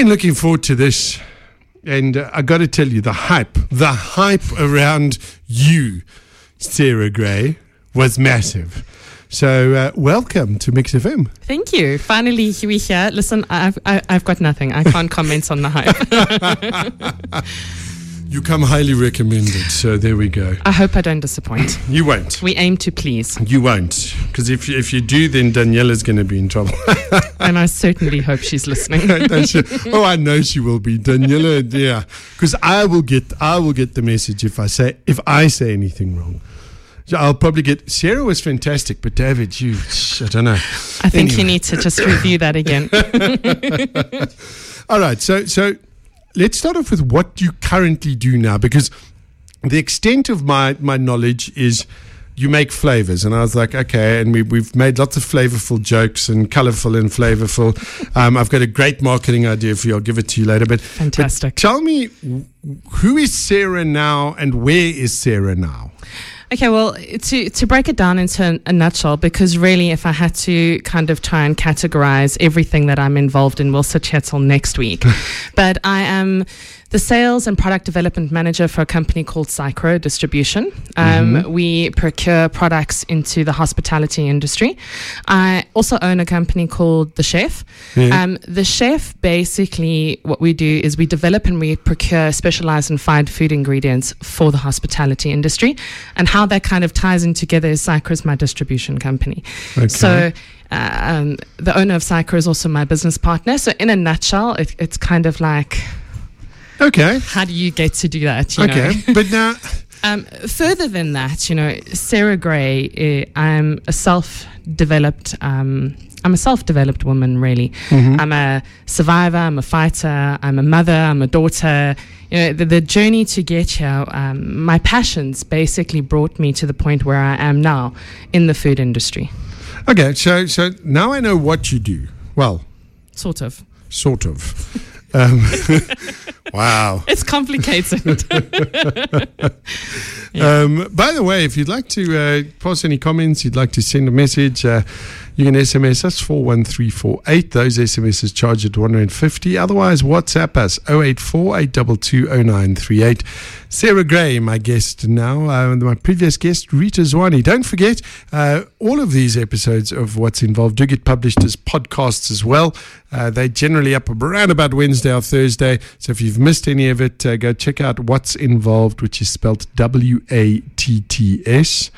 been looking forward to this, and uh, I got to tell you, the hype, the hype around you, Sarah Gray, was massive. So, uh, welcome to Mix FM. Thank you. Finally, we're here. Listen, I've, I, I've got nothing. I can't comment on the hype. You come highly recommended, so there we go. I hope I don't disappoint. You won't. We aim to please, You won't, because if if you do, then Daniela's going to be in trouble. and I certainly hope she's listening. She? oh, I know she will be, Daniela. Yeah, because I will get I will get the message if I say if I say anything wrong. I'll probably get Sarah was fantastic, but David, you I don't know. I think you need to just review that again. All right, so so let's start off with what you currently do now, because the extent of my my knowledge is you make flavors, and I was like, okay, and we we've made lots of flavorful jokes and colorful and flavorful. Um, I've got a great marketing idea for you. I'll give it to you later, but Fantastic. But tell me, who is Sarah now, and where is Sarah now? Okay, well, to, to break it down into a nutshell, because really, if I had to kind of try and categorize everything that I'm involved in, we'll sit here till next week. but I am the sales and product development manager for a company called Cycro Distribution. Um, We procure products into the hospitality industry. I also own a company called The Chef. Yeah. Um, the Chef, basically, what we do is we develop and we procure specialized and fine food ingredients for the hospitality industry. And how that kind of ties in together is Cycro is my distribution company. Okay. So, uh, um, the owner of Cycro is also my business partner. So, in a nutshell, it, it's kind of like, Okay, how do you get to do that? You okay, Know? but now Um, further than that, you know, Sarah Gray, uh, I'm a self-developed. Um, I'm a self-developed woman, really. I'm a survivor. I'm a fighter. I'm a mother. I'm a daughter. You know, the, the journey to get here, um, my passions basically brought me to the point where I am now in the food industry, okay, so so now I know what you do. Well, sort of. sort of. Um, wow. It's complicated. Um, by the way, if you'd like to uh, pass any comments, you'd like to send a message, uh, you can SMS us 41348. Those SMSs charge at 150. Otherwise, WhatsApp us 084 822 0938. Sarah Gray, my guest now, uh, my previous guest, Rita Zwani. Don't forget, uh, all of these episodes of Watts Involved do get published as podcasts as well. Uh, they generally up around about Wednesday or Thursday. So if you've missed any of it, uh, go check out Watts Involved, which is spelled W A T T S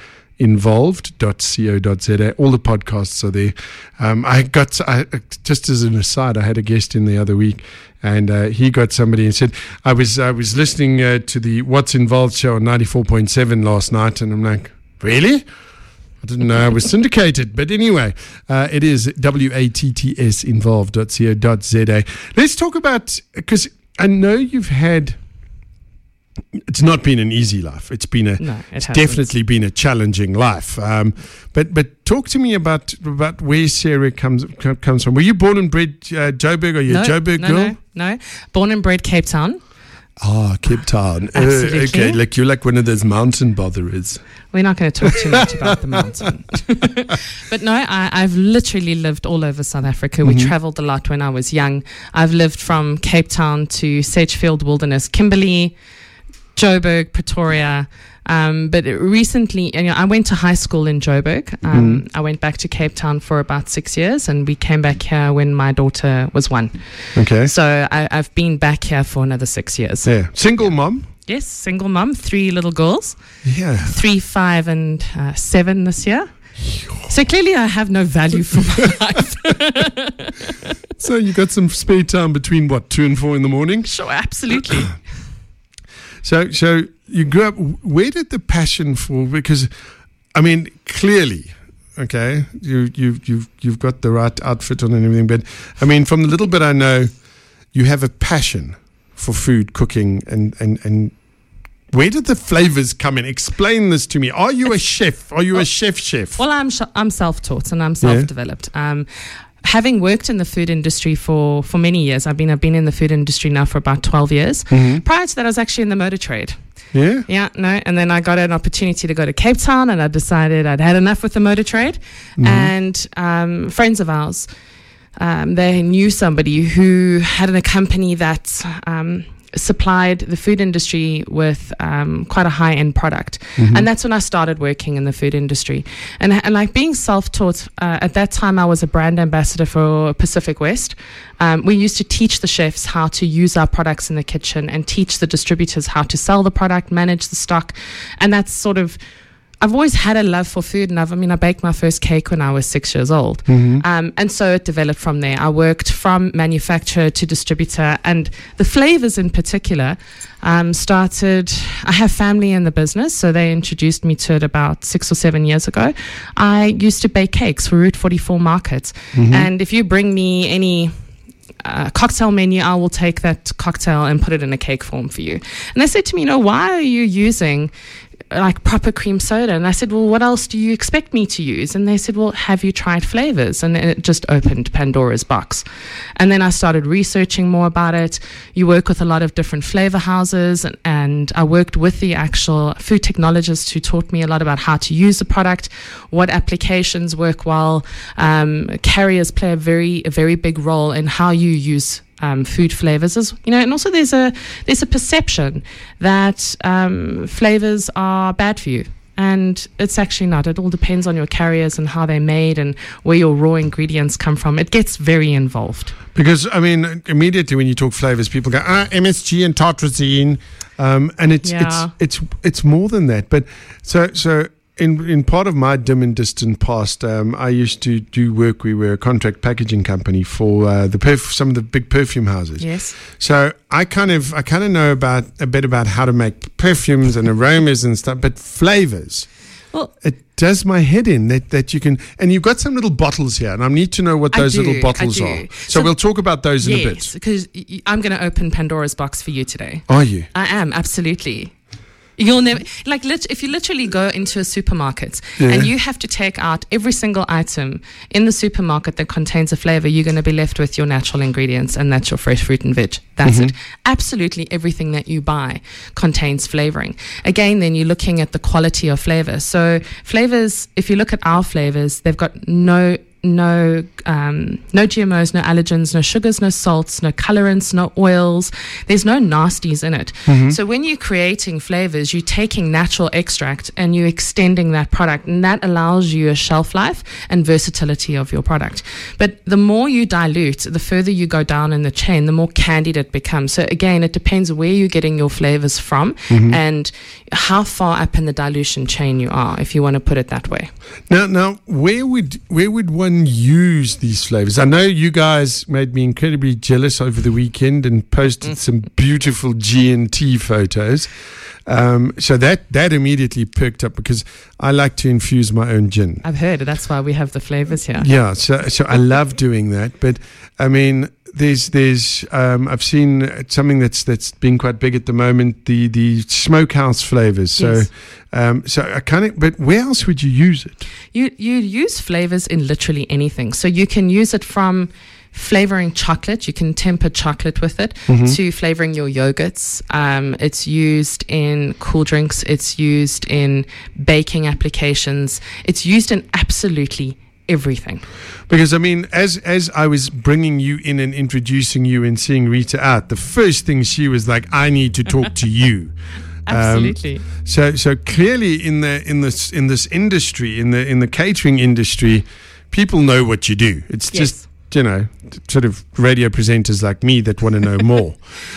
involved.co.za. All the podcasts are there. Um, I got, I, just as an aside, I had a guest in the other week and uh, he got somebody and said, I was, I was listening uh, to the Watts Involved show on 94.7 last night. And I'm like, really? I didn't know I was syndicated, but anyway, uh, it is W A T T S involved.co.za. Let's talk about because I know you've had. It's not been an easy life. It's been a No, it it's definitely been a challenging life. Um, but but talk to me about about where Sarah comes comes from. Were you born and bred uh, Joburg? Are you a Joburg no, girl? no, no. Born and bred Cape Town. Ah, Cape Town. Uh, okay, like you're like one of those mountain botherers. We're not going to talk too much about the mountain. but no, I, I've literally lived all over South Africa. We traveled a lot when I was young. I've lived from Cape Town to Sedgefield Wilderness, Kimberley, Joburg, Pretoria. Um, but recently, you know, I went to high school in Joburg. Um, I went back to Cape Town for about six years, and we came back here when my daughter was one. Okay. So I, I've been back here for another six years. Yeah. Single mom. Yes, single mom, three little girls Yeah. three, five, and uh, seven this year. So clearly, I have no value for my life. So you got some spare time between what two and four in the morning. Sure, absolutely. So so you grew up. Where did the passion for? Because, I mean, clearly, okay, you you you've you've got the right outfit on and everything. But I mean, from the little bit I know, you have a passion for food, cooking, and and and. Where did the flavors come in? Explain this to me. Are you a chef? Are you a chef chef? Well, I'm sh- I'm self-taught and I'm self-developed. Um, having worked in the food industry for for many years, I've been I've been in the food industry now for about twelve years. Prior to that, I was actually in the motor trade. Yeah. Yeah, no. And then I got an opportunity to go to Cape Town, and I decided I'd had enough with the motor trade. And um, friends of ours um, they knew somebody who had a company that um, supplied the food industry with um, quite a high end product. Mm-hmm. And that's when I started working in the food industry. And, and like being self taught, uh, at that time I was a brand ambassador for Pacific West. Um, we used to teach the chefs how to use our products in the kitchen and teach the distributors how to sell the product, manage the stock. And that's sort of I've always had a love for food, and I've, I mean, I baked my first cake when I was six years old, Mm-hmm. um, and so it developed from there. I worked from manufacturer to distributor, and the flavors in particular um, started. I have family in the business, so they introduced me to it about six or seven years ago. I used to bake cakes for Root 44 markets, Mm-hmm. and if you bring me any uh, cocktail menu, I will take that cocktail and put it in a cake form for you. And they said to me, you know, why are you using like proper cream soda? And I said, well, what else do you expect me to use? And they said, well, have you tried flavors? And it just opened Pandora's box. And then I started researching more about it. You work with a lot of different flavor houses, and, and I worked with the actual food technologist who taught me a lot about how to use the product, what applications work well. Um, carriers play a very, a very big role in how you use um, food flavors as you know and also there's a there's a perception that um, flavors are bad for you and it's actually not it all depends on your carriers and how they're made and where your raw ingredients come from it gets very involved Because I mean, immediately when you talk flavors, people go ah MSG and tartrazine, um, and it's Yeah. it's it's it's more than that. But so so. In, in part of my dim and distant past, um, I used to do work. We were a contract packaging company for uh, the perf- some of the big perfume houses. yes So I kind of I kind of know about a bit about how to make perfumes and aromas and stuff, but flavors. well It does my head in that, that you can, and you've got some little bottles here, and I need to know what those do, little bottles are. So, So- we'll talk about those in a yes bit. because I'm going to open pandora's box for you today Are you? I am absolutely. You'll never like lit- if you literally go into a supermarket Yeah. and you have to take out every single item in the supermarket that contains a flavor, you're going to be left with your natural ingredients, and that's your fresh fruit and veg. That's mm-hmm. it. Absolutely everything that you buy contains flavoring. Again, then you're looking at the quality of flavor. So flavors, if you look at our flavors, they've got no no um, no GMOs, no allergens, no sugars, no salts, no colorants, no oils. There's no nasties in it. So when you're creating flavors, you're taking natural extract and you're extending that product, and that allows you a shelf life and versatility of your product. But the more you dilute, the further you go down in the chain, the more candied it becomes. So again, it depends where you're getting your flavors from and how far up in the dilution chain you are, if you want to put it that way. Now, now, where would where would one use these flavors? I know you guys made me incredibly jealous over the weekend and posted some beautiful G and T photos. Um, so that that immediately perked up because I like to infuse my own gin. I've heard that's why we have the flavors here. Yeah, so so I love doing that. But I mean, there's there's um, I've seen something that's that's been quite big at the moment. The the smokehouse flavors. So Yes. um, so I kind of. But where else would you use it? You you use flavors in literally anything. So you can use it from flavoring chocolate. You can temper chocolate with it to flavoring your yogurts. Um, it's used in cool drinks. It's used in baking applications. It's used in absolutely everything. Because I mean, as as I was bringing you in and introducing you and seeing Rita out, the first thing she was like, "I need to talk to you." Um, Absolutely. So so clearly in the in this in this industry in the in the catering industry, people know what you do. It's Yes. just you know sort of radio presenters like me that want to know more.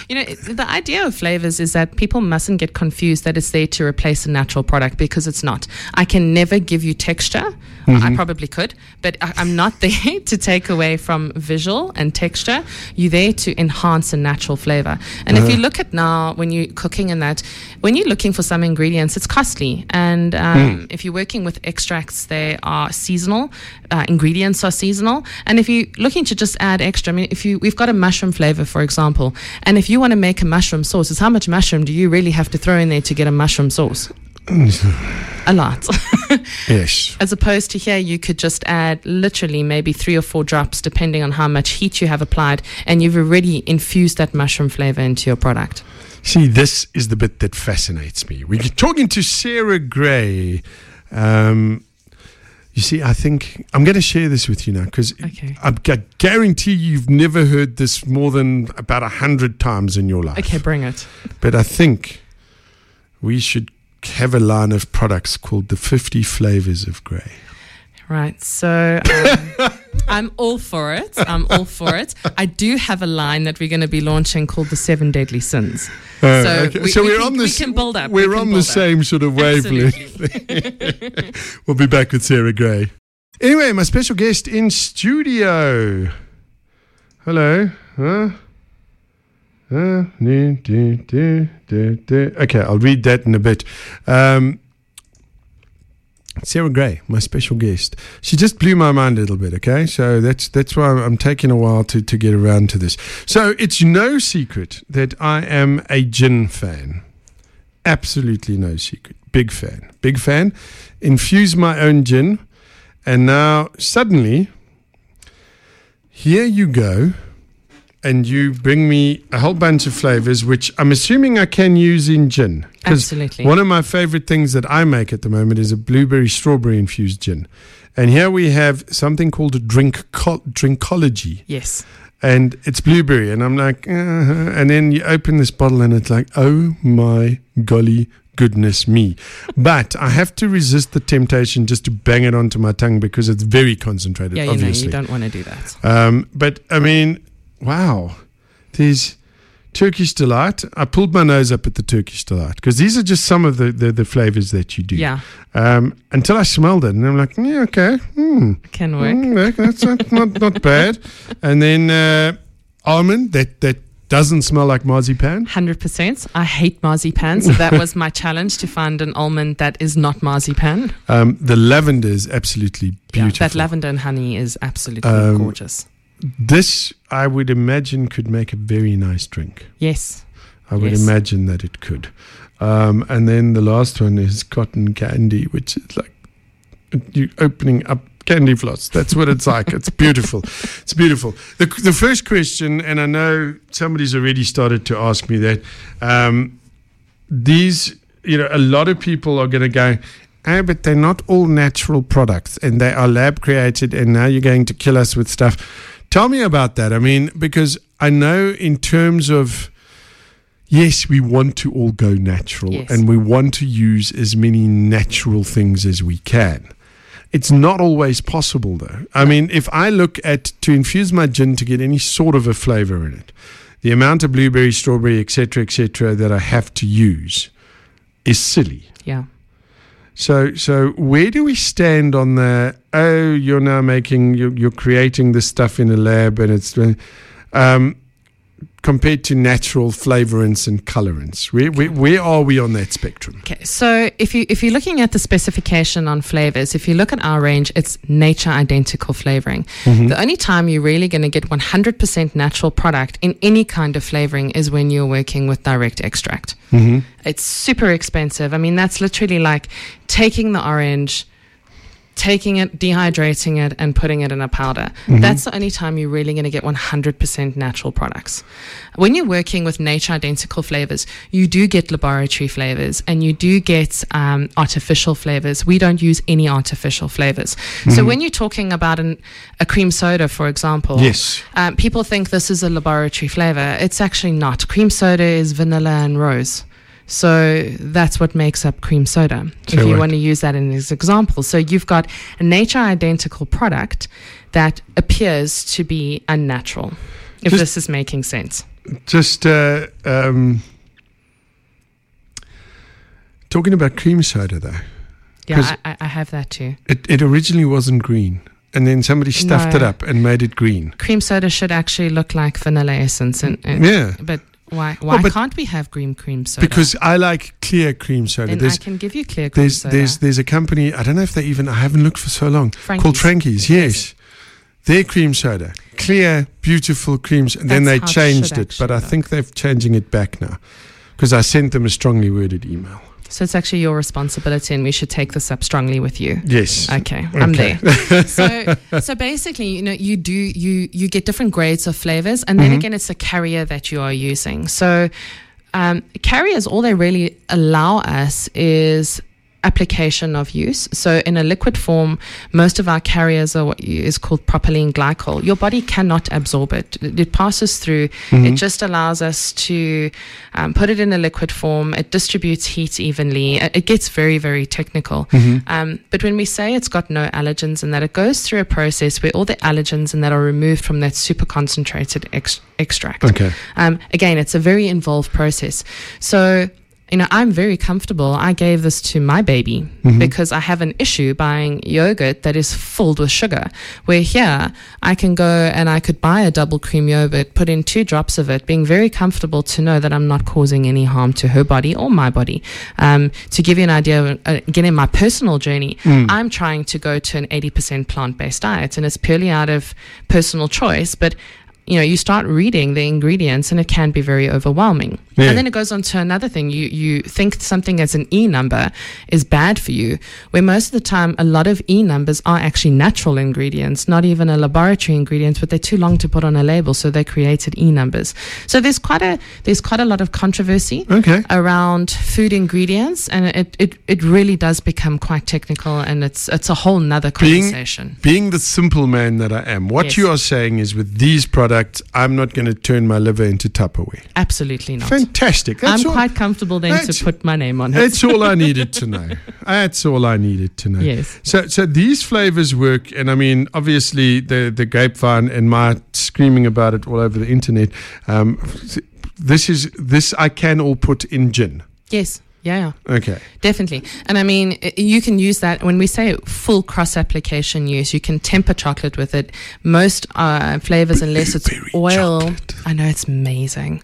You know, the idea of flavors is that people mustn't get confused that it's there to replace a natural product because it's not. I can never give you texture. I probably could, but I, I'm not there to take away from visual and texture. You're there to enhance a natural flavor. And if you look at now, when you're cooking in that, when you're looking for some ingredients, it's costly. And um, if you're working with extracts, they are seasonal. Uh, ingredients are seasonal. And if you're looking to just add extra, I mean, if you we've got a mushroom flavor, for example, and if you want to make a mushroom sauce, it's how much mushroom do you really have to throw in there to get a mushroom sauce? a lot. yes. As opposed to here, you could just add literally maybe three or four drops, depending on how much heat you have applied, and you've already infused that mushroom flavor into your product. See, this is the bit that fascinates me. We're talking to Sarah Gray. Um, You see, I think I'm going to share this with you now because Okay. I gu- guarantee you've never heard this more than about a hundred times in your life. Okay, bring it. But I think we should have a line of products called the 50 flavors of grey. Right. So um, I'm all for it. I'm all for it. I do have a line that we're going to be launching called the Seven Deadly Sins. Oh, So okay. we- so we we're on we can build up, We're we on the up. same sort of wavelength. We'll be back with Sarah Gray. Anyway, my special guest in studio. Hello. Huh? Uh, do, do, do, Okay, I'll read that in a bit. Um, Sarah Gray, my special guest. She just blew my mind a little bit, okay? So that's that's why I'm taking a while to, to get around to this. So it's no secret that I am a gin fan. Absolutely no secret. Big fan. Big fan. Infuse my own gin. And now suddenly, here you go. And you bring me a whole bunch of flavors, which I'm assuming I can use in gin. Absolutely. One of my favorite things that I make at the moment is a blueberry strawberry infused gin. And here we have something called a drink drinkology Yes. and it's blueberry and i'm like uh and then you open this bottle and it's like oh my golly goodness me but i have to resist the temptation just to bang it onto my tongue because it's very concentrated Yeah, you obviously know, you don't want to do that. um, but i mean wow there's turkish delight i pulled my nose up at the turkish delight because these are just some of the, the, the flavors that you do Yeah, um, until i smelled it and i'm like yeah okay hmm. can work. Mm, that's not, not, not bad. And then uh, almond, that, that doesn't smell like marzipan. Hundred percent. I hate marzipan, so that was my challenge to find an almond that is not marzipan. Um, the lavender is absolutely Yeah, beautiful. that lavender and honey is absolutely Um, gorgeous. This, I would imagine, could make a very nice drink. Yes. I would Yes. imagine that it could. Um, and then the last one is cotton candy, which is like you opening up candy floss. That's what it's like. It's beautiful. It's beautiful. The, the first question, and I know somebody's already started to ask me that. Um, these, you know, a lot of people are going to go, oh, but they're not all natural products and they are lab created, and now you're going to kill us with stuff. Tell me about that. I mean, because I know in terms of yes, we want to all go natural Yes. and we want to use as many natural things as we can. It's not always possible though. I mean, if I look at to infuse my gin to get any sort of a flavor in it, the amount of blueberry, strawberry, etc., etc., that I have to use is silly. Yeah. So, so where do we stand on the? Oh, you're now making you're, you're creating this stuff in a lab, and it's um, compared to natural flavorants and colorants. Where, where where are we on that spectrum? Okay, so if you if you're looking at the specification on flavors, if you look at our range, it's nature identical flavoring. The only time you're really going to get 100% natural product in any kind of flavoring is when you're working with direct extract. Mm-hmm. It's super expensive. I mean, that's literally like taking the orange, taking it, dehydrating it, and putting it in a powder. That's the only time you're really going to get 100% natural products. When you're working with nature identical flavors, you do get laboratory flavors and you do get um, artificial flavors. We don't use any artificial flavors. So when you're talking about an, a cream soda, for example, Yes. um, people think this is a laboratory flavor. It's actually not. Cream soda is vanilla and rose. So that's what makes up cream soda. So if you want to use that in as example. So you've got a nature identical product that appears to be unnatural. If Just- this is making sense. Just uh, um, talking about cream soda, though. Yeah, I, I- I have that too. It it originally wasn't green, and then somebody stuffed No. it up and made it green. Cream soda should actually look like vanilla essence. And, and Yeah, But why, why but- can't we have green cream soda? because I like clear cream soda. then I There's can give you clear cream there's soda. there's there's a company I don't know if they even I haven't looked for so long called Frankie's. Frankie's. Yes, their cream soda, clear, beautiful creams. And then they That's it changed it, but I think they're changing it back now because I sent them a strongly worded email. So it's actually your responsibility, and we should take this up strongly with you. Yes. Okay, I'm there. so, so basically, you know, you do you you get different grades of flavors, and then Mhm. again, it's a carrier that you are using. So, um, carriers, all they really allow us is application of use. So in a liquid form, most of our carriers are what is called propylene glycol. Your body cannot absorb it. It passes through. Mm-hmm. It just allows us to um, put it in a liquid form. It distributes heat evenly. It gets very, very technical. Mm-hmm. Um, but when we say it's got no allergens and that it goes through a process where all the allergens and that are removed from that super concentrated ex- extract. Okay. Um, again, it's a very involved process. So you know, I'm very comfortable. I gave this to my baby mm-hmm. because I have an issue buying yogurt that is filled with sugar. Where here, I can go and I could buy a double cream yogurt, put in two drops of it, being very comfortable to know that I'm not causing any harm to her body or my body. Um, to give you an idea, uh, again, in my personal journey, mm. I'm trying to go to an 80% plant based diet, and it's purely out of personal choice. But you know, you start reading the ingredients and it can be very overwhelming. Yeah. And then it goes on to another thing. You you think something as an E number is bad for you, where most of the time a lot of E numbers are actually natural ingredients, not even a laboratory ingredient, but they're too long to put on a label, so they're created E numbers. So there's quite a there's quite a lot of controversy okay. around food ingredients, and it, it, it really does become quite technical, and it's it's a whole nother conversation. Being, being the simple man that I am, what yes. you are saying is with these products, I'm not going to turn my liver into Tupperware. Absolutely not fantastic. That's I'm all, quite comfortable then to put my name on it. That's all I needed to know. That's all I needed to know. Yes. So, so these flavors work, and I mean, obviously, the the grapevine and my screaming about it all over the internet. Um, this is this I can all put in gin. Yes. Yeah, yeah. Okay. Definitely. And I mean, you can use that when we say full cross application use, you can temper chocolate with it. Most uh, flavors, unless it's oil. Chocolate. I know it's amazing.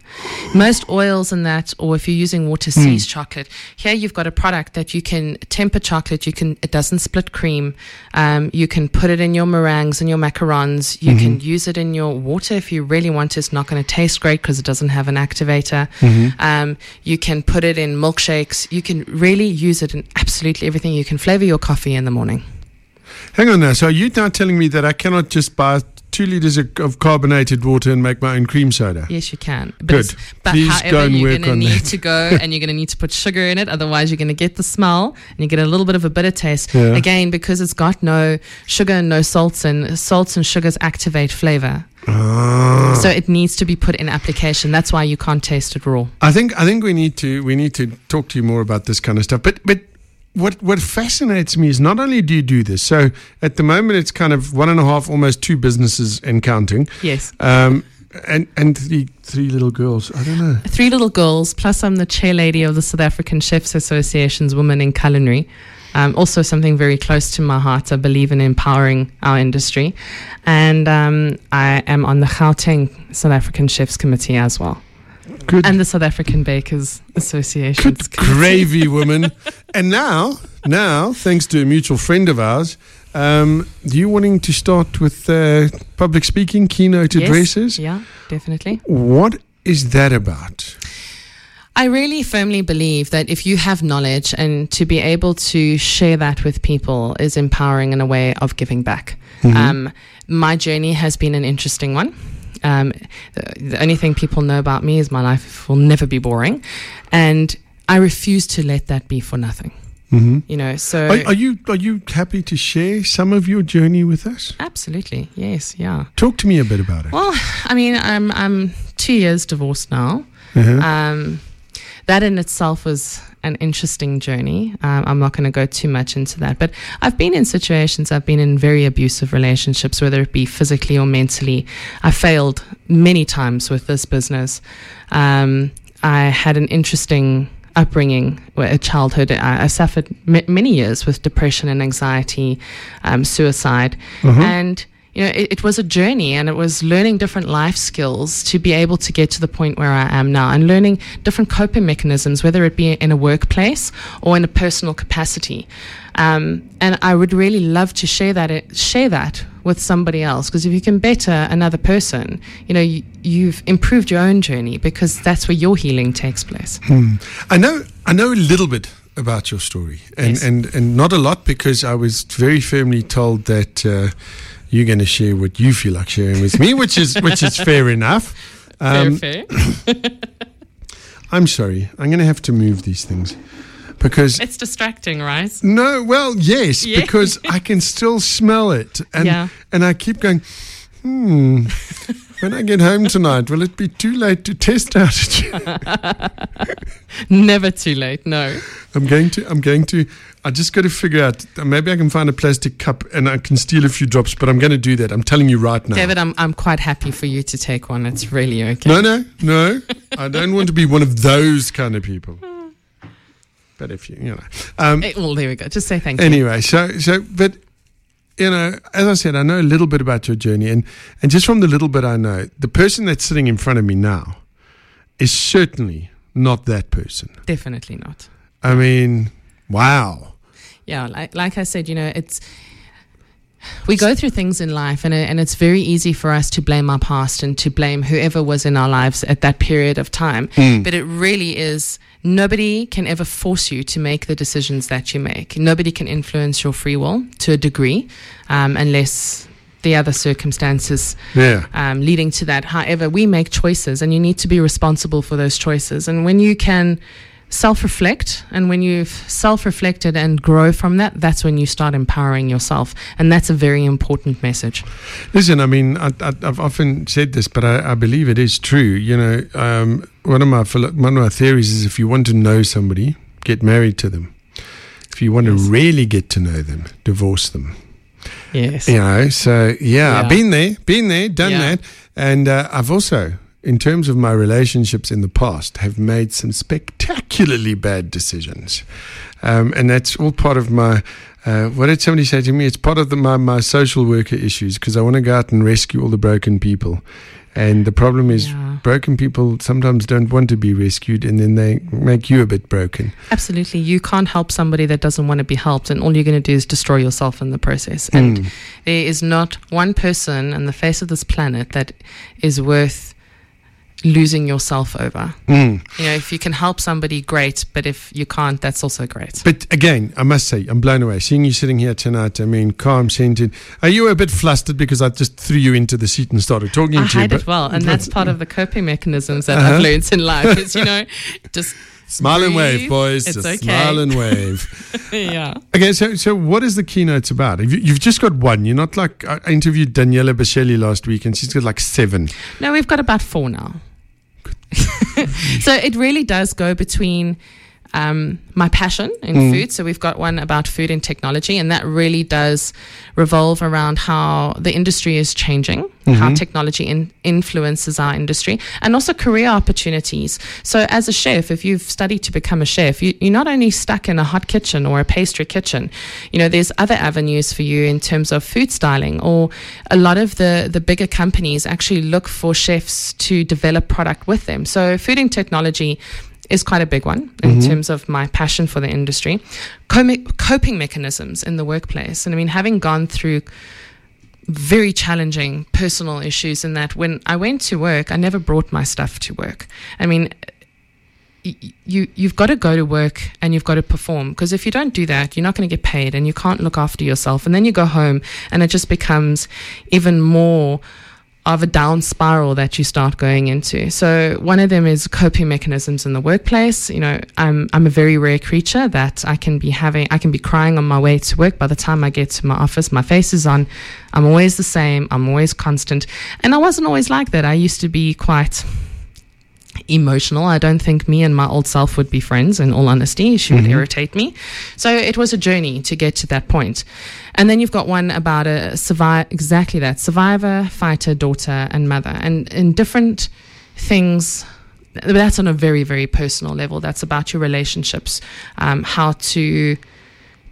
Most oils in that, or if you're using water seized mm. chocolate, here you've got a product that you can temper chocolate. You can, it doesn't split cream. Um, you can put it in your meringues and your macarons. You mm-hmm. can use it in your water if you really want. It's not going to taste great because it doesn't have an activator. Mm-hmm. Um, you can put it in milkshake you can really use it in absolutely everything. You can flavor your coffee in the morning. Hang on now. So are you now telling me that I cannot just buy two liters of, of carbonated water and make my own cream soda? Yes, you can. But Good. But Please however, go and you're going to need to go and you're going to need to put sugar in it. Otherwise, you're going to get the smell and you get a little bit of a bitter taste. Yeah. Again, because it's got no sugar and no salts, and salts and sugars activate flavor. Ah. So it needs to be put in application. That's why you can't taste it raw. I think I think we need to we need to talk to you more about this kind of stuff. But but what what fascinates me is not only do you do this. So at the moment it's kind of one and a half, almost two businesses and counting. Yes. Um, and and three three little girls. I don't know. Three little girls. Plus, I'm the chair lady of the South African Chefs Association's Women in Culinary. Um, also, something very close to my heart. I believe in empowering our industry. And um, I am on the Gauteng South African Chefs Committee as well. Good. And the South African Bakers Association. Good gravy, woman. and now, now, thanks to a mutual friend of ours, um, you wanting to start with uh, public speaking, keynote yes, addresses? Yeah, definitely. What is that about? I really firmly believe that if you have knowledge and to be able to share that with people is empowering in a way of giving back. Mm-hmm. Um, my journey has been an interesting one. Um, the, only thing people know about me is my life will never be boring. And I refuse to let that be for nothing. Mm-hmm. You know, so are, are, you are you happy to share some of your journey with us? Absolutely, yes, yeah. Talk to me a bit about it. Well, I mean, I'm I'm two years divorced now. Uh-huh. Um, that in itself was an interesting journey. Um, I'm not going to go too much into that, but I've been in situations, I've been in very abusive relationships, whether it be physically or mentally. I failed many times with this business. Um, I had an interesting upbringing, a childhood. I, I suffered m- many years with depression and anxiety, um, suicide, uh-huh. and you know, it, it, was a journey and it was learning different life skills to be able to get to the point where I am now and learning different coping mechanisms, whether it be in a workplace or in a personal capacity. Um, and I would really love to share that, share that with somebody else because if you can better another person, you know, you, have improved your own journey because that's where your healing takes place. Hmm. I know, I know a little bit about your story and, yes. and, and not a lot because I was very firmly told that, uh, you're going to share what you feel like sharing with me, which is which is fair enough. Um, fair, fair. I'm sorry. I'm going to have to move these things. because It's distracting, right? no, well, yes, Yeah. because I can still smell it, and Yeah. and I keep going. Hmm. When I get home tonight, will it be too late to test out? Never too late. No. I'm going to. I'm going to. I just got to figure out. Maybe I can find a plastic cup and I can steal a few drops. But I'm going to do that. I'm telling you right now. David, I'm, I'm quite happy for you to take one. It's really okay. No, no, no. I don't want to be one of those kind of people. But if you, you know, um, Eh, well, there we go. Just say thank you. anyway. So, so, but you know, as I said, I know a little bit about your journey, and and just from the little bit I know, the person that's sitting in front of me now is certainly not that person. Definitely not. I mean, wow. Yeah, like, like I said, you know, it's we go through things in life, and and it's very easy for us to blame our past and to blame whoever was in our lives at that period of time. But it really is nobody can ever force you to make the decisions that you make. Nobody can influence your free will to a degree, um, unless the other circumstances Yeah. um, leading to that. However, we make choices, and you need to be responsible for those choices. And when you can self reflect, and when you've self reflected and grow from that, that's when you start empowering yourself. And that's a very important message. Listen, I mean, I, I, I've often said this, but I, I believe it is true. You know, um, one of my one of my theories is if you want to know somebody, get married to them. If you want Yes. to really get to know them, divorce them. Yes. You know, so yeah, I've been there, been there, done Yeah. that, and uh, I've also, in terms of my relationships in the past, have made some spectacularly bad decisions, um, and that's all part of my. Uh, what did somebody say to me? It's part of the, my my social worker issues because I want to go out and rescue all the broken people, and the problem is. Yeah. Broken people sometimes don't want to be rescued, and then they make you a bit broken. Absolutely. You can't help somebody that doesn't want to be helped, and all you're going to do is destroy yourself in the process. And Mm. there is not one person on the face of this planet that is worth losing yourself over. Mm. You know, if you can help somebody, great. But if you can't, that's also great. But again, I must say, I'm blown away. Seeing you sitting here tonight, I mean, calm, centered. Are you a bit flustered because I just threw you into the seat and started talking I to you? hide but- it well, and that's part of the coping mechanisms that Uh-huh. I've learned in life. Is you know, just Smile and wave, boys. It's just okay. smile and wave. yeah. okay, so so what is the keynotes about? You, you've just got one. You're not like I I interviewed Daniela Bashelli last week, and she's got like seven. No, we've got about four now. So it really does go between um, my passion in Mm. food. So we've got one about food and technology, and that really does revolve around how the industry is changing, how Mhm. technology in- influences our industry, and also career opportunities. So as a chef, if you've studied to become a chef, you, you're not only stuck in a hot kitchen or a pastry kitchen. You know, there's other avenues for you in terms of food styling, or a lot of the the bigger companies actually look for chefs to develop product with them. So food and technology is quite a big one in Mhm. terms of my passion for the industry. Com- coping mechanisms in the workplace. And I mean, having gone through very challenging personal issues in that when I went to work, I never brought my stuff to work. I mean, you you've got to go to work and you've got to perform because if you don't do that you're not going to get paid and you can't look after yourself and then you go home and it just becomes even more of a down spiral that you start going into. So one of them is coping mechanisms in the workplace. You know, I'm I'm a very rare creature that I can be having I can be crying on my way to work. By the time I get to my office, my face is on. I'm always the same. I'm always constant. And I wasn't always like that. I used to be quite emotional. I don't think me and my old self would be friends, in all honesty. She would Mhm. irritate me. So it was a journey to get to that point. And then you've got one about a survivor, exactly that survivor, fighter, daughter, and mother. And in different things, that's on a very, very personal level. That's about your relationships, um, how to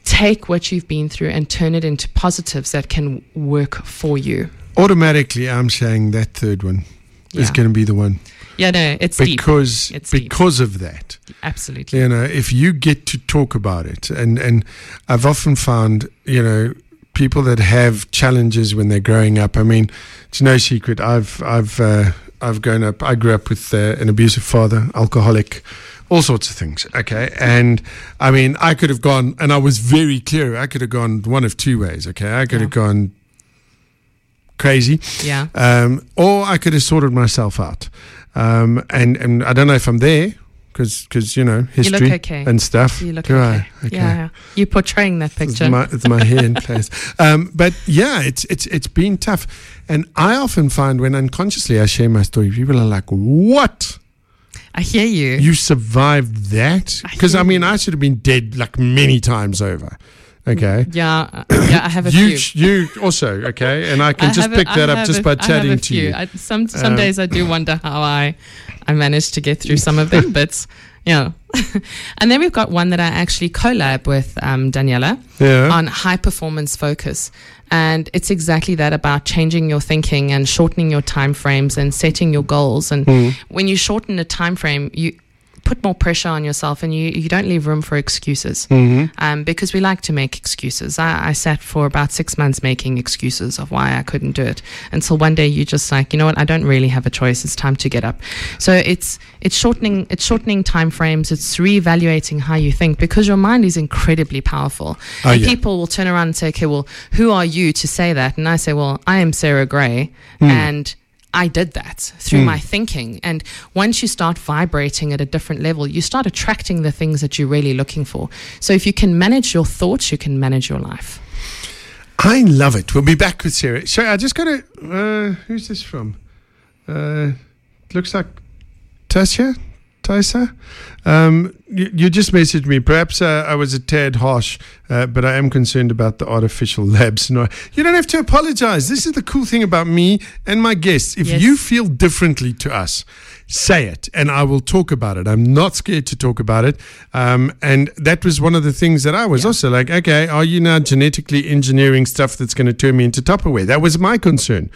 take what you've been through and turn it into positives that can work for you. Automatically, I'm saying that third one is going to be the one Yeah, no, it's deep. because It's deep. because of that. Absolutely. you know if you get to talk about it and and i've often found you know people that have challenges when they're growing up i mean it's no secret i've i've uh, i've grown up i grew up with uh, an abusive father alcoholic all sorts of things okay and i mean i could have gone and i was very clear i could have gone one of two ways okay i could Yeah. have gone crazy Yeah. um, or I could have sorted myself out. Um, and, and I don't know if I'm there because you know You history look okay. and stuff. You look Do okay. I? Okay. Yeah, yeah. You're portraying that It's picture. my, it's my hair in place. Um, but yeah, it's it's it's been tough, and I often find when unconsciously I share my story, people are like, "What? I hear you. You survived that?" Because I, hear mean, you. I should have been dead like many times over. Okay. yeah, uh, yeah. I have a You few. you also okay, and I can I just have a- pick that up just a- by have chatting a to you. I, some some Um, days I do wonder how I I managed to get through some of them, but yeah. and then we've got one that I actually collab with um, Daniela Yeah. on high performance focus. And it's exactly that about changing your thinking and shortening your time frames and setting your goals. And Mm. when you shorten a time frame, you put more pressure on yourself and you, you don't leave room for excuses hmm um, because we like to make excuses. I, I sat for about six months making excuses of why I couldn't do it until one day you just like, you know what, I don't really have a choice. It's time to get up. So it's it's shortening it's shortening time frames. It's reevaluating how you think because your mind is incredibly powerful. Oh, and yeah. people will turn around and say, okay, well, who are you to say that? And I say, well, I am Sarah Gray, Hmm. and I did that through my thinking. And once you start vibrating at a different level, you start attracting the things that you're really looking for. So if you can manage your thoughts, you can manage your life. I love it. We'll be back with Sarah. So I just got to. Uh, who's this from? Uh, looks like Tasha. Tysa. Um, you, you just messaged me. Perhaps uh, I was a tad harsh, uh, but I am concerned about the artificial labs. No, you don't have to apologize. This is the cool thing about me and my guests. If Yes. you feel differently to us, say it, and I will talk about it. I'm not scared to talk about it. Um, and that was one of the things that I was also like, okay, are you now genetically engineering stuff that's going to turn me into Tupperware? That was my concern.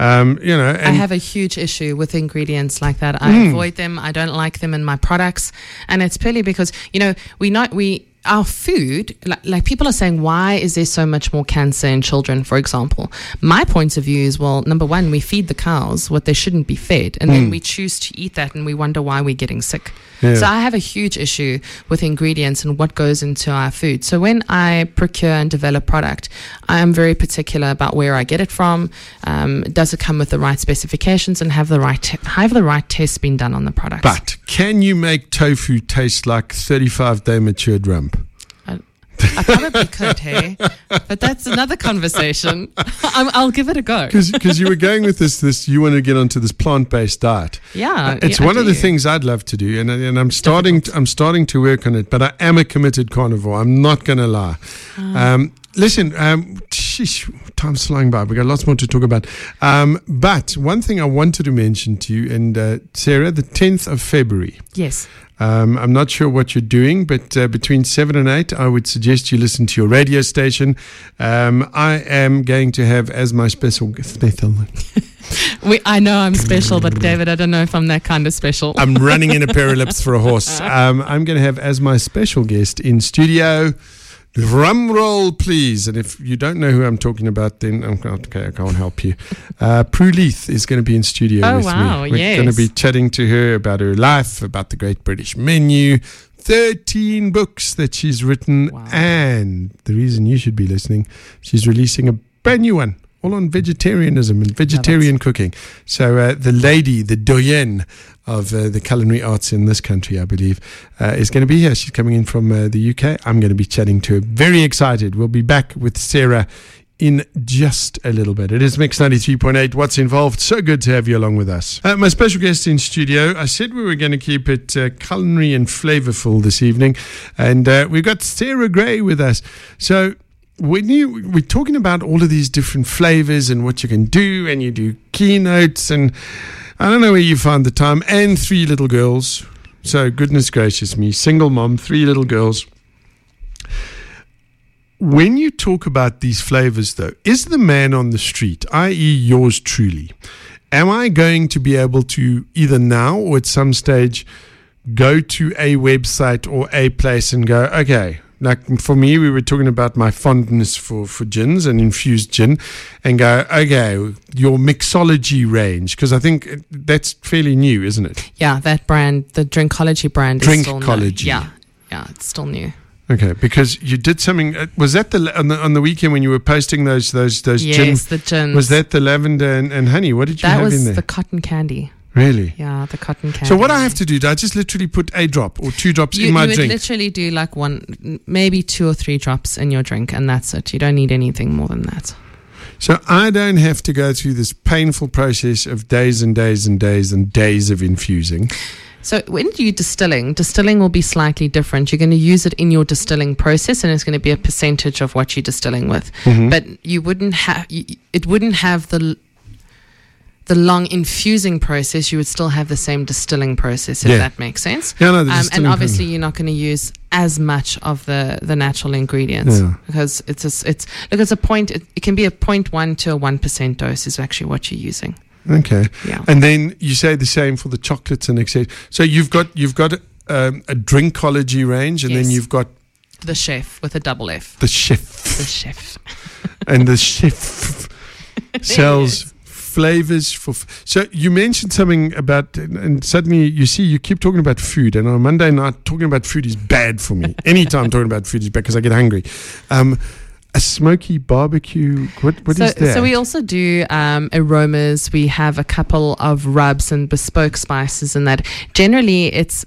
Um, you know, I have a huge issue with ingredients like that. I Hmm. avoid them. I don't like them in my products, and it's purely because you know we not we our food like, like people are saying why is there so much more cancer in children for example my point of view is well number one we feed the cows what they shouldn't be fed and then we choose to eat that and we wonder why we're getting sick Hmm. Yeah. so i have a huge issue with ingredients and what goes into our food so when i procure and develop product i am very particular about where i get it from um, does it come with the right specifications and have the right te- have the right tests been done on the product But can you make tofu taste like 35 day matured rump? I probably could, hey, but that's another conversation. I'm, I'll give it a go. Because you were going with this, this you want to get onto this plant based diet. Yeah, it's yeah, one of the things I'd love to do, and, and I'm starting. I'm starting to work on it. But I am a committed carnivore. I'm not going to lie. Ah. Um, listen, um, sheesh, time's flying by. We've got lots more to talk about. Um, but one thing I wanted to mention to you, and uh, Sarah, the 10th of February. Yes. Um, I'm not sure what you're doing, but uh, between seven and eight, I would suggest you listen to your radio station. Um, I am going to have as my special special. We, I know I'm special, but David, I don't know if I'm that kind of special. I'm running in a pair of lips for a horse. Um, I'm going to have as my special guest in studio. Drum roll, please. And if you don't know who I'm talking about, then I'm okay. I can't help you. Uh, Prue Leith is going to be in studio Oh, with wow, me. We're yes. going to be chatting to her about her life, about the Great British Menu, 13 books that she's written, Wow. and the reason you should be listening, she's releasing a brand new one. All on vegetarianism and vegetarian cooking. So, uh, the lady, the doyenne of uh, the culinary arts in this country, I believe, uh, is going to be here. She's coming in from uh, the UK. I'm going to be chatting to her. Very excited. We'll be back with Sarah in just a little bit. It is Mix 93.8. What's involved? So good to have you along with us. Uh, my special guest in studio, I said we were going to keep it uh, culinary and flavorful this evening. And uh, we've got Sarah Gray with us. So, when you we're talking about all of these different flavors and what you can do, and you do keynotes, and I don't know where you find the time, and three little girls. So, goodness gracious me, single mom, three little girls. When you talk about these flavors, though, is the man on the street, i.e., yours truly, am I going to be able to either now or at some stage go to a website or a place and go, okay, like for me, we were talking about my fondness for, for gins and infused gin, and go, okay, your mixology range, because I think that's fairly new, isn't it? yeah, that brand, the Drinkology brand, is still new. Drinkology. Yeah, yeah, it's still new. Okay, because you did something. uh, Was that the on the on the weekend when you were posting those those those gin? Yes, the gin. Was that the lavender and, and honey? What did you that have in there? That was the cotton candy. Really? Yeah, the cotton candy. So what I have to do? Do I just literally put a drop or two drops you, in my drink? you would drink? literally do like one, maybe two or three drops in your drink, and that's it. You don't need anything more than that. So I don't have to go through this painful process of days and days and days and days of infusing. So when you're distilling, distilling will be slightly different. You're going to use it in your distilling process, and it's going to be a percentage of what you're distilling with. Mhm. But you wouldn't have it wouldn't have the the long infusing process. You would still have the same distilling process, if Yeah. that makes sense. Yeah, no, Um, and obviously, you're not going to use as much of the, the natural ingredients Yeah. because it's a, it's look it's a point. It, it can be a point one to a one percent dose is actually what you're using. Okay. Yeah. And then you say the same for the chocolates and etc. So you've got you've got um, a drinkology range, and then you've got The chef with a double F. the chef, The chef. and the chef sells flavors for. F- so you mentioned something about, and- suddenly you see you keep talking about food, and on a Monday night talking about food is bad for me. Anytime talking about food is bad because I get hungry. Um, a smoky barbecue. What what so, is that? so we also do um, aromas. We have a couple of rubs and bespoke spices, and that generally it's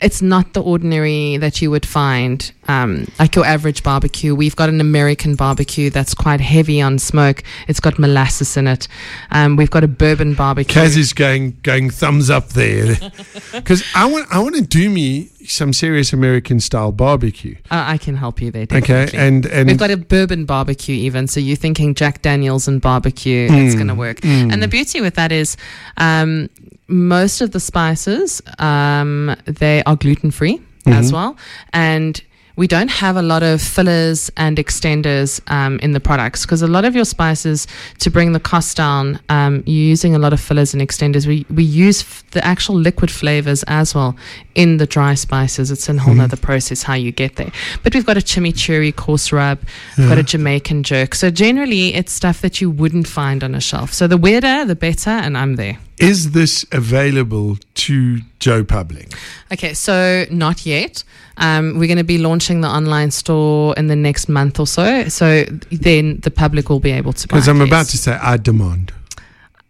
it's not the ordinary that you would find um, like your average barbecue. We've got an American barbecue that's quite heavy on smoke. It's got molasses in it. Um, we've got a bourbon barbecue. Kaz is going going thumbs up there because I want I want to do me some serious American style barbecue. Uh, I can help you there. Okay, Definitely. and and We've got a bourbon barbecue, even. So you're thinking Jack Daniels and barbecue, it's Mm, going to work. mm. And the beauty with that is, um, most of the spices um, they are gluten free as Mhm. well, and we don't have a lot of fillers and extenders um, in the products because a lot of your spices to bring the cost down, um, you're using a lot of fillers and extenders. We we use f- the actual liquid flavors as well in the dry spices. It's a whole Mhm. nother process how you get there. But we've got a chimichurri coarse rub, we've got a Jamaican jerk. So generally, it's stuff that you wouldn't find on a shelf. So the weirder, the better, and I'm there. Is this available to Joe Public? Okay, so not yet. Um, we're going to be launching the online store in the next month or so. So then the public will be able to buy. Because I'm about to say I demand.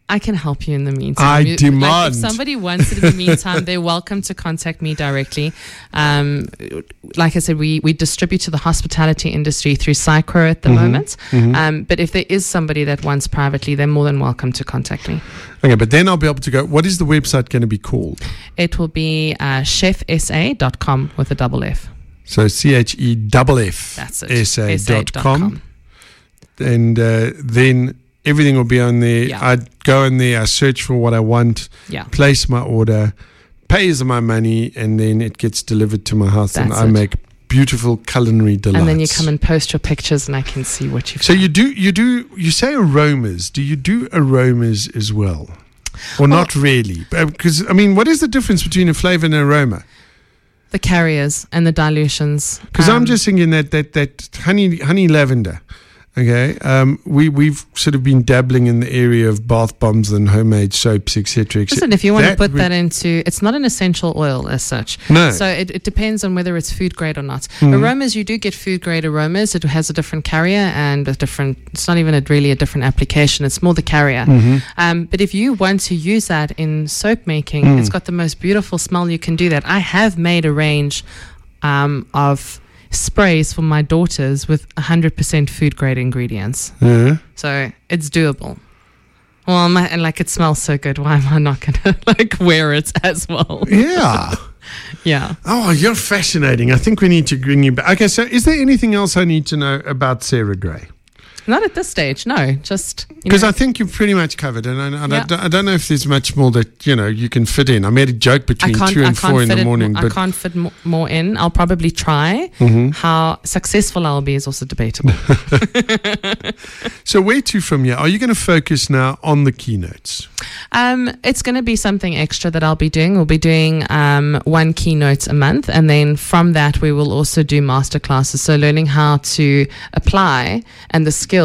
I can help you in the meantime. I You- Like demand. if somebody wants it in the meantime, they're welcome to contact me directly. Um, like I said, we, we distribute to the hospitality industry through Psychro at the Mhm. moment. Mhm. Um, but if there is somebody that wants privately, they're more than welcome to contact me. okay, but then I'll be able to go. What is the website going to be called? It will be uh, cheffsa.com with a double F. So C H E double F That's it. S A dot com. and uh, then everything will be on there. Yeah. I go in there, I search for what I want, Yeah. place my order, pays my money, and then it gets delivered to my house, and That's I it. make beautiful culinary delights. And then you come and post your pictures, and I can see what you've So done. you do you do you say aromas? Do you do aromas as well, or not really? Because I mean, what is the difference between a flavor and an aroma? the carriers and the dilutions. Because I'm Um, just thinking that that that honey honey lavender. Okay, um, we we've sort of been dabbling in the area of bath bombs and homemade soaps, etc. Et Listen, if you want to put that into, it's not an essential oil as such. no, So it, it depends on whether it's food grade or not. Mhm. Aromas, you do get food grade aromas. It has a different carrier and a different. It's not even a, really a different application. It's more the carrier. Mhm. Um, but if you want to use that in soap making, Mm. it's got the most beautiful smell. You can do that. I have made a range um, of sprays for my daughters with 100% food grade ingredients. Yeah. So it's doable. Well, my, and like it smells so good. Why am I not gonna like wear it as well? yeah. Yeah. Oh, you're fascinating. I think we need to bring you back. Okay, so is there anything else I need to know about Sarah Gray? Not at this stage. No. Just Because I think you've pretty much covered, and I, I, Yeah. don't, I don't know if there's much more that you know you can fit in. I made a joke between two and four in the it morning, I can't fit more in. I'll probably try. Mhm. How successful I'll be is also debatable. so where to from here? Are you going to focus now on the keynotes? Um, it's going to be something extra that I'll be doing. We'll be doing um, one keynote a month, and then from that, we will also do master classes. So, learning how to apply and the skills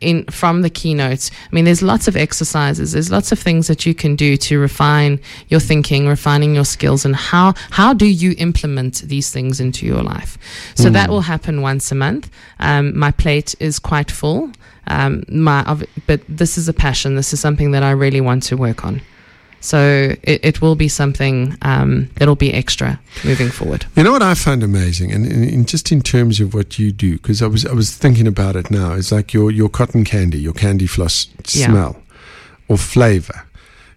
in from the keynotes. I mean, there's lots of exercises. There's lots of things that you can do to refine your thinking, refining your skills, and how how do you implement these things into your life. So that will happen once a month. Um, my plate is quite full. Um, my, but this is a passion. This is something that I really want to work on. So it, it will be something um, that'll be extra moving forward. You know what I find amazing, and, and, and just in terms of what you do, because I was I was thinking about it now. It's like your your cotton candy, your candy floss Yeah. smell or flavor.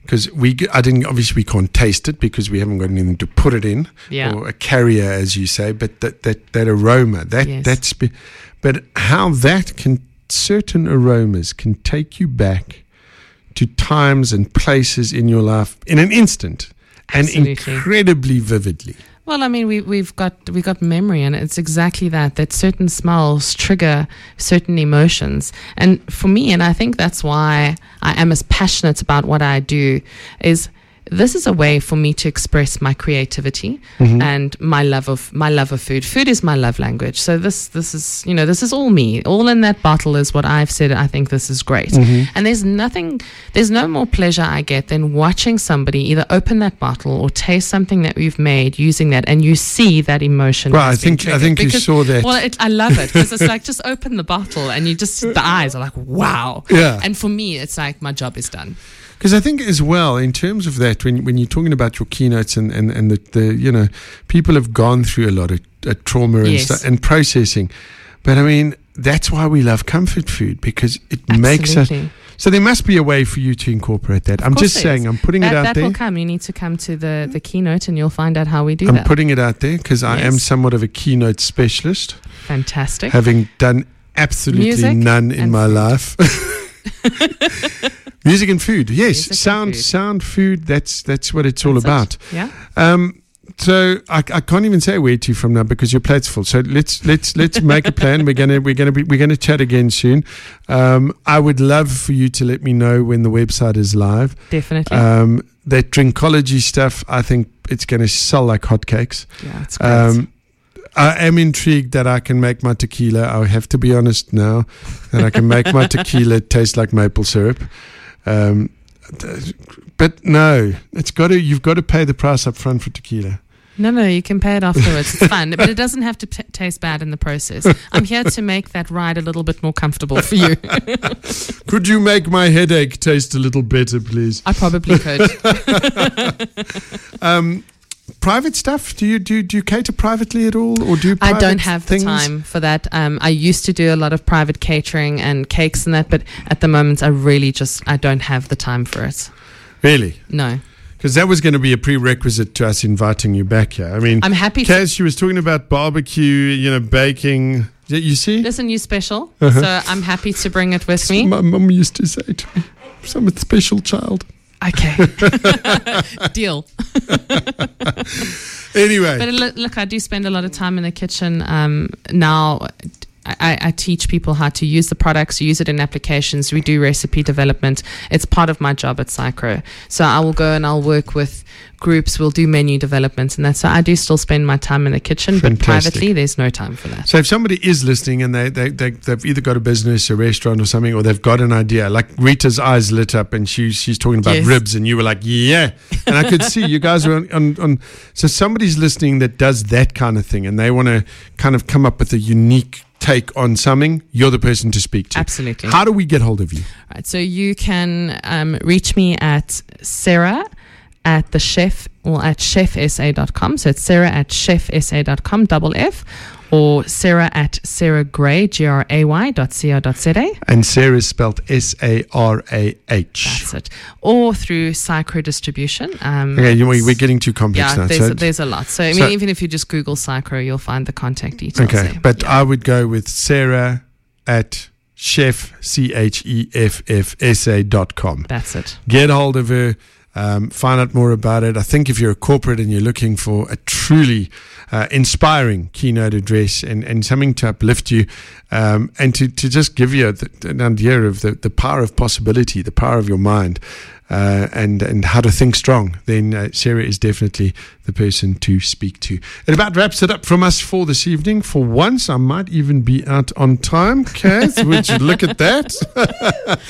Because we, I didn't obviously we can't taste it because we haven't got anything to put it in, Yeah. or a carrier, as you say. But that that, that aroma, that Yes. that's, be- but how that can certain aromas can take you back to times and places in your life in an instant and incredibly vividly. Well, I mean, we, we've got we've got memory, and it's exactly that. That certain smells trigger certain emotions, and for me, and I think that's why I am as passionate about what I do. Is this is a way for me to express my creativity mm-hmm. and my love of my love of food. Food is my love language. So this this is you know this is all me. All in that bottle is what I've said. I think this is great. Mm-hmm. And there's nothing, there's no more pleasure I get than watching somebody either open that bottle or taste something that we've made using that, and you see that emotion. Right, I think- I think you saw that. Well, it, I love it because it's like just open the bottle and you just the eyes are like wow. Yeah. And for me, it's like my job is done. Because I think as well, in terms of that, when when you're talking about your keynotes and, and, and the, the you know people have gone through a lot of uh, trauma and Yes. stuff and processing, but I mean that's why we love comfort food because it makes us. So there must be a way for you to incorporate that. I'm just saying, is. I'm putting that it out that there. will come. You need to come to the, the keynote and you'll find out how we do I'm that. putting it out there because I am somewhat of a keynote specialist, Fantastic. having done absolutely Music none in my food. life. Music and food, yes, Music sound, food. sound, food. That's that's what it's all about. it. Yeah. Um, so I, I can't even say where to from now because your plate's full. So let's let's let's make a plan. We're gonna we're gonna be we're gonna chat again soon. Um, I would love for you to let me know when the website is live. Definitely. Um, that drinkology stuff, I think it's going to sell like hotcakes. yeah, it's great. Um, I am intrigued that I can make my tequila. I have to be honest now that I can make my tequila taste like maple syrup. Um, but no, it's got to. You've got to pay the price up front for tequila. no, no, you can pay it afterwards. It's fun, but it doesn't have to t- taste bad in the process. I'm here to make that ride a little bit more comfortable for you. Could you make my headache taste a little better, please? I probably could. Um, private stuff? Do you do do you cater privately at all, or do you? I don't have things? the time for that. Um, I used to do a lot of private catering and cakes and that, but at the moment, I really just I don't have the time for it. Really? No, Because that was going to be a prerequisite to us inviting you back here. I mean, I'm happy. to Kaz, she was talking about barbecue, you know, baking. You see? Listen, you special, Uh-huh. so I'm happy to bring it with me. My mum used to say to me, I'm a special child. Okay, deal. Anyway, But look, I do spend a lot of time in the kitchen um, now. I, I teach people how to use the products, use it in applications. We do recipe development. It's part of my job at Psychro. So I will go and I'll work with groups. We'll do menu development, and that's so I do still spend my time in the kitchen. But privately, there's no time for that. so if somebody is listening and they, they, they, they've either got a business, a restaurant or something, or they've got an idea, like Rita's eyes lit up and she, she's talking about Yes. ribs and you were like, yeah. And I could see you guys are on, on, on. So somebody's listening that does that kind of thing and they want to kind of come up with a unique take on something, you're the person to speak to. Absolutely. How do we get hold of you? Right, so you can um, reach me at Sarah at the chef or at cheffsa.com. So it's Sarah at cheffsa.com, double F, or Sarah at Sarah Gray, G R A Y dot C O dot Z A. And Sarah's spelled S A R A H. That's it. Or through Psychro Distribution. Um, Okay, you, we're getting too complex yeah, now. there's, so- there's a lot. So, I mean, so- even if you just Google Psychro, you'll find the contact details. okay, there. but Yeah. I would go with Sarah at chef, C H E F F S A dot com. That's it. Get hold of her. Um, find out more about it. I think if you're a corporate and you're looking for a truly uh, inspiring keynote address and, and something to uplift you um, and to, to just give you an idea of the, the power of possibility, the power of your mind, uh, and, and how to think strong, then uh, Sarah is definitely the person to speak to. It about wraps it up from us for this evening. For once, I might even be out on time. Kaz, would you look at that?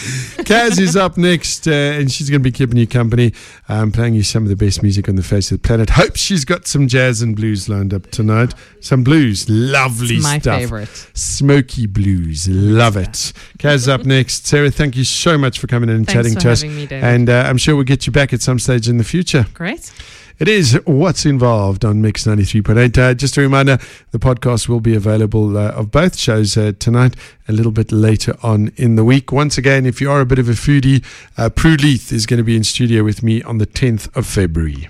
Kaz is up next, uh, and she's going to be keeping you company, um, playing you some of the best music on the face of the planet. Hope she's got some jazz and blues lined up tonight. Some blues, lovely It's my stuff. favorite. Smoky blues, love it. Kaz up next. Sarah, thank you so much for coming in and Thanks chatting to us. having me. And uh, I'm sure we'll get you back at some stage in the future. Great. It is Watts Involved on Mix 93.8. Uh, just a reminder, the podcast will be available uh, of both shows uh, tonight, a little bit later on in the week. Once again, if you are a bit of a foodie, uh, Prue Leith is going to be in studio with me on the 10th of February.